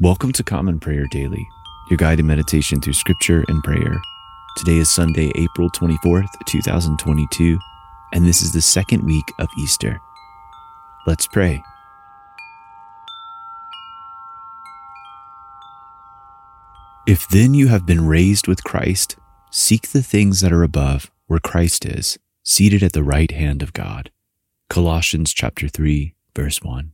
Welcome to Common Prayer Daily, your guide guided meditation through scripture and prayer. Today is Sunday, April 24th, 2022, and this is the second week of Easter. Let's pray. If then you have been raised with Christ, seek the things that are above, where Christ is, seated at the right hand of God. Colossians chapter 3, verse 1.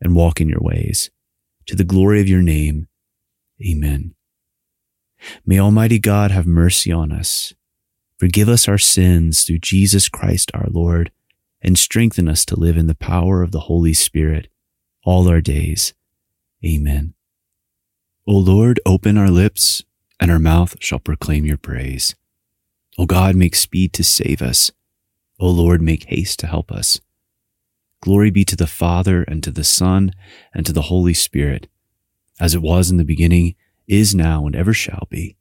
and walk in your ways. To the glory of your name. Amen. May Almighty God have mercy on us, forgive us our sins through Jesus Christ our Lord, and strengthen us to live in the power of the Holy Spirit all our days. Amen. O Lord, open our lips, and our mouth shall proclaim your praise. O God, make speed to save us. O Lord, make haste to help us. Glory be to the Father, and to the Son, and to the Holy Spirit, as it was in the beginning, is now, and ever shall be,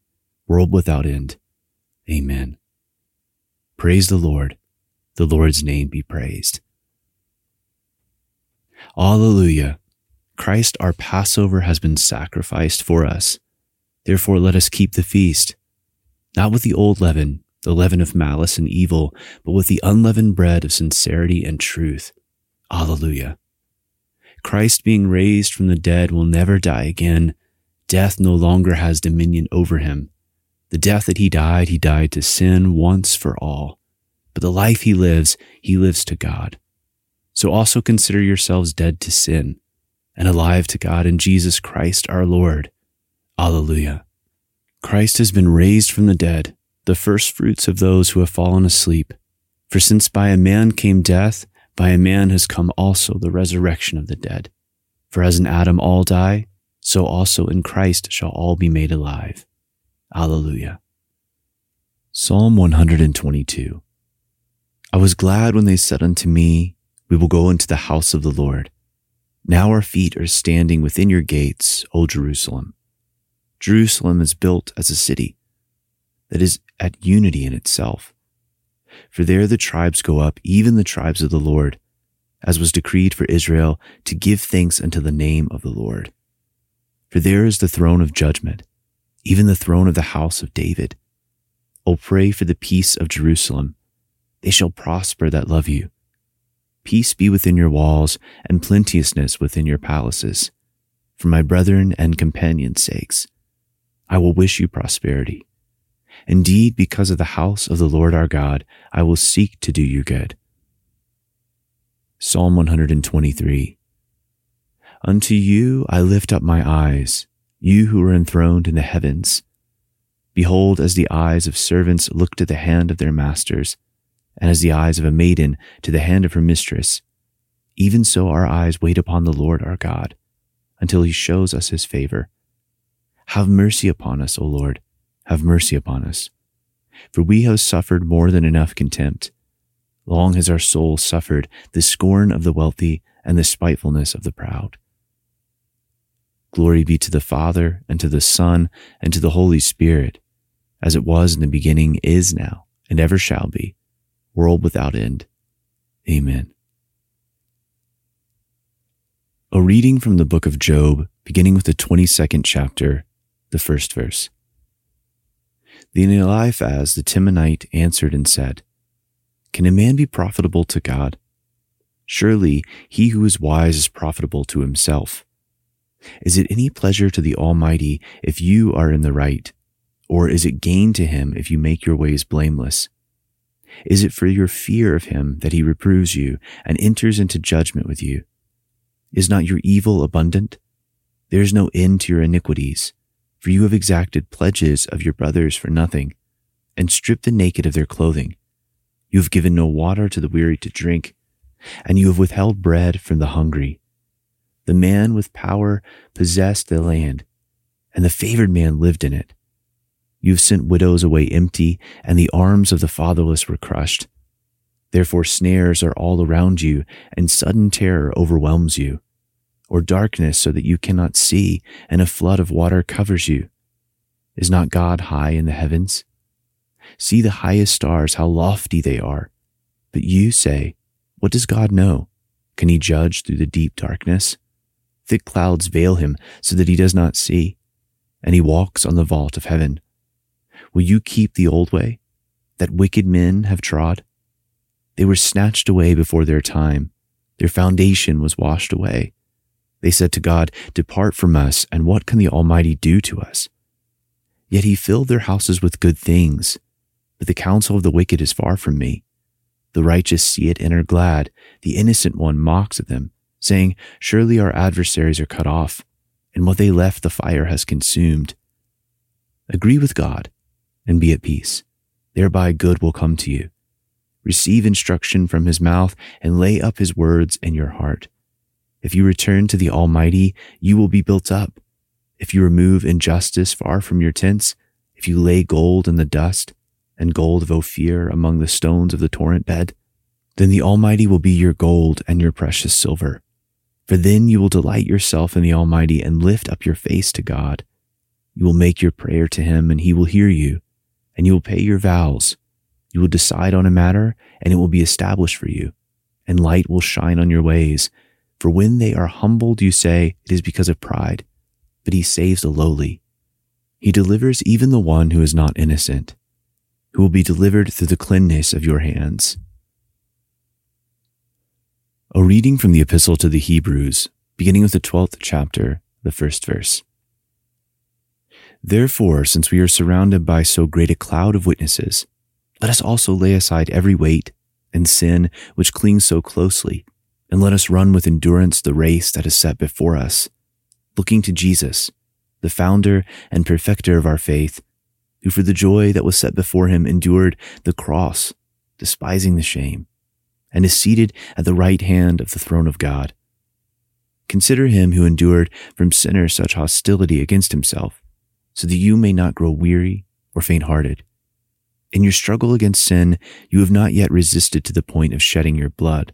world without end. Amen. Praise the Lord. The Lord's name be praised. Alleluia. Christ our Passover has been sacrificed for us. Therefore let us keep the feast, not with the old leaven, the leaven of malice and evil, but with the unleavened bread of sincerity and truth. Alleluia. Christ being raised from the dead will never die again. Death no longer has dominion over him. The death that he died, he died to sin once for all. But the life he lives, he lives to God. So also consider yourselves dead to sin and alive to God in Jesus Christ our Lord. Alleluia. Christ has been raised from the dead, the first fruits of those who have fallen asleep. For since by a man came death, by a man has come also the resurrection of the dead. For as in Adam all die, so also in Christ shall all be made alive. Alleluia. Psalm 122. I was glad when they said unto me, We will go into the house of the Lord. Now our feet are standing within your gates, O Jerusalem. Jerusalem is built as a city that is at unity in itself for there the tribes go up, even the tribes of the Lord, as was decreed for Israel to give thanks unto the name of the Lord. For there is the throne of judgment, even the throne of the house of David. O pray for the peace of Jerusalem. They shall prosper that love you. Peace be within your walls and plenteousness within your palaces. For my brethren and companions' sakes, I will wish you prosperity. Indeed, because of the house of the Lord our God, I will seek to do you good. Psalm 123 Unto you I lift up my eyes, you who are enthroned in the heavens. Behold, as the eyes of servants look to the hand of their masters, and as the eyes of a maiden to the hand of her mistress, even so our eyes wait upon the Lord our God, until he shows us his favor. Have mercy upon us, O Lord have mercy upon us. For we have suffered more than enough contempt. Long has our soul suffered the scorn of the wealthy and the spitefulness of the proud. Glory be to the Father, and to the Son, and to the Holy Spirit, as it was in the beginning, is now, and ever shall be, world without end. Amen. A reading from the book of Job, beginning with the 22nd chapter, the first verse. Then Eliphaz the Temanite answered and said, Can a man be profitable to God? Surely he who is wise is profitable to himself. Is it any pleasure to the Almighty if you are in the right? Or is it gain to him if you make your ways blameless? Is it for your fear of him that he reproves you and enters into judgment with you? Is not your evil abundant? There is no end to your iniquities for you have exacted pledges of your brothers for nothing, and stripped the naked of their clothing. You have given no water to the weary to drink, and you have withheld bread from the hungry. The man with power possessed the land, and the favored man lived in it. You've sent widows away empty, and the arms of the fatherless were crushed. Therefore, snares are all around you, and sudden terror overwhelms you, or darkness so that you cannot see, and a flood of water covers you. Is not God high in the heavens? See the highest stars, how lofty they are. But you say, What does God know? Can he judge through the deep darkness? Thick clouds veil him so that he does not see, and he walks on the vault of heaven. Will you keep the old way that wicked men have trod? They were snatched away before their time. Their foundation was washed away. They said to God, Depart from us, and what can the Almighty do to us? Yet he filled their houses with good things. But the counsel of the wicked is far from me. The righteous see it and are glad. The innocent one mocks at them, saying, Surely our adversaries are cut off, and what they left the fire has consumed. Agree with God and be at peace. Thereby good will come to you receive instruction from his mouth, and lay up his words in your heart. If you return to the Almighty, you will be built up. If you remove injustice far from your tents, if you lay gold in the dust, and gold of Ophir among the stones of the torrent bed, then the Almighty will be your gold and your precious silver. For then you will delight yourself in the Almighty and lift up your face to God. You will make your prayer to him, and he will hear you, and you will pay your vows you will decide on a matter and it will be established for you, and light will shine on your ways. For when they are humbled, you say, it is because of pride, but he saves the lowly. He delivers even the one who is not innocent, who will be delivered through the cleanness of your hands. A reading from the Epistle to the Hebrews, beginning with the 12th chapter, the first verse. Therefore, since we are surrounded by so great a cloud of witnesses, let us also lay aside every weight and sin which clings so closely, and let us run with endurance the race that is set before us, looking to Jesus, the founder and perfecter of our faith, who for the joy that was set before him endured the cross, despising the shame, and is seated at the right hand of the throne of God. Consider him who endured from sinners such hostility against himself, so that you may not grow weary or faint hearted. In your struggle against sin, you have not yet resisted to the point of shedding your blood.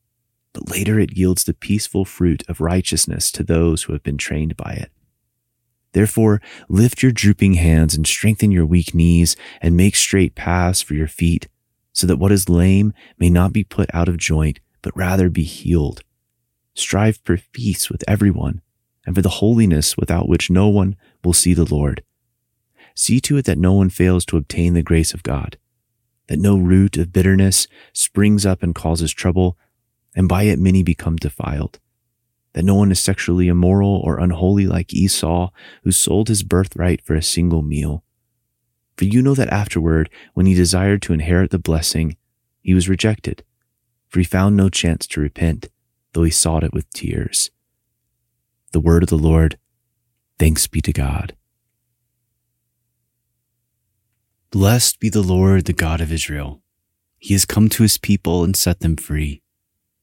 but later it yields the peaceful fruit of righteousness to those who have been trained by it. Therefore, lift your drooping hands and strengthen your weak knees and make straight paths for your feet, so that what is lame may not be put out of joint, but rather be healed. Strive for peace with everyone and for the holiness without which no one will see the Lord. See to it that no one fails to obtain the grace of God, that no root of bitterness springs up and causes trouble, and by it many become defiled. That no one is sexually immoral or unholy like Esau, who sold his birthright for a single meal. For you know that afterward, when he desired to inherit the blessing, he was rejected, for he found no chance to repent, though he sought it with tears. The word of the Lord. Thanks be to God. Blessed be the Lord, the God of Israel. He has come to his people and set them free.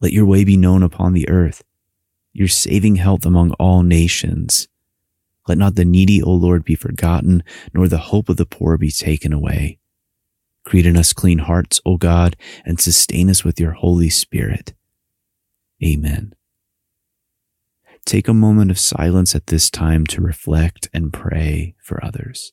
Let your way be known upon the earth, your saving health among all nations. Let not the needy, O Lord, be forgotten, nor the hope of the poor be taken away. Create in us clean hearts, O God, and sustain us with your Holy Spirit. Amen. Take a moment of silence at this time to reflect and pray for others.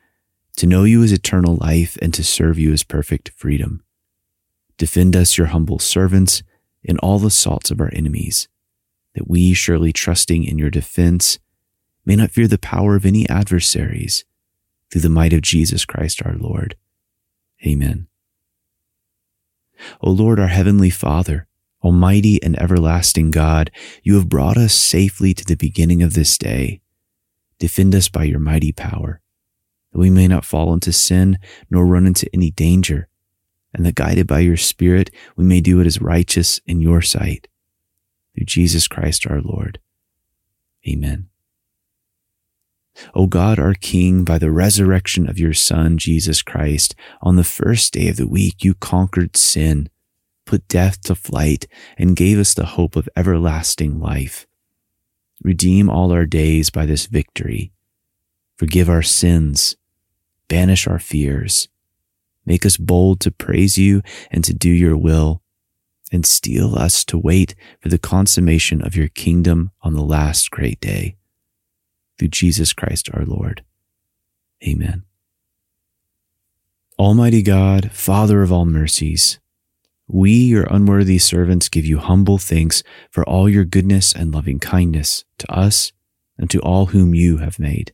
to know you is eternal life and to serve you is perfect freedom. Defend us, your humble servants, in all the assaults of our enemies, that we, surely trusting in your defense, may not fear the power of any adversaries, through the might of Jesus Christ our Lord. Amen. O Lord, our heavenly Father, Almighty and everlasting God, you have brought us safely to the beginning of this day. Defend us by your mighty power, that we may not fall into sin nor run into any danger, and that guided by your Spirit, we may do what is righteous in your sight. Through Jesus Christ our Lord. Amen. O God, our King, by the resurrection of your Son, Jesus Christ, on the first day of the week, you conquered sin, put death to flight, and gave us the hope of everlasting life. Redeem all our days by this victory. Forgive our sins. Banish our fears. Make us bold to praise you and to do your will, and steel us to wait for the consummation of your kingdom on the last great day through Jesus Christ our Lord. Amen. Almighty God, Father of all mercies, We, your unworthy servants, give you humble thanks for all your goodness and loving kindness to us and to all whom you have made.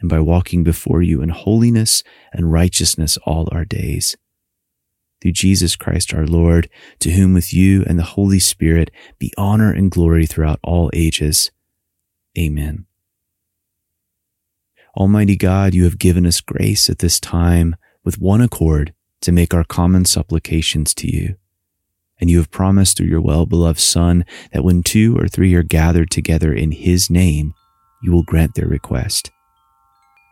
and by walking before you in holiness and righteousness all our days. Through Jesus Christ our Lord, to whom with you and the Holy Spirit be honor and glory throughout all ages. Amen. Almighty God, you have given us grace at this time with one accord to make our common supplications to you. And you have promised through your well beloved Son that when two or three are gathered together in his name, you will grant their request.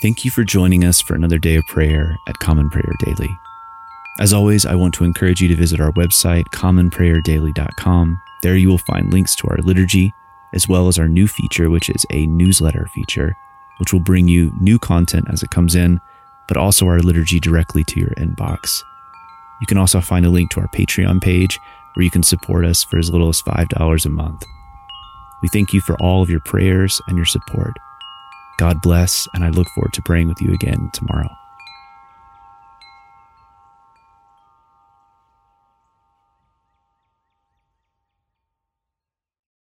Thank you for joining us for another day of prayer at Common Prayer Daily. As always, I want to encourage you to visit our website, commonprayerdaily.com. There you will find links to our liturgy, as well as our new feature, which is a newsletter feature, which will bring you new content as it comes in, but also our liturgy directly to your inbox. You can also find a link to our Patreon page where you can support us for as little as $5 a month. We thank you for all of your prayers and your support. God bless, and I look forward to praying with you again tomorrow.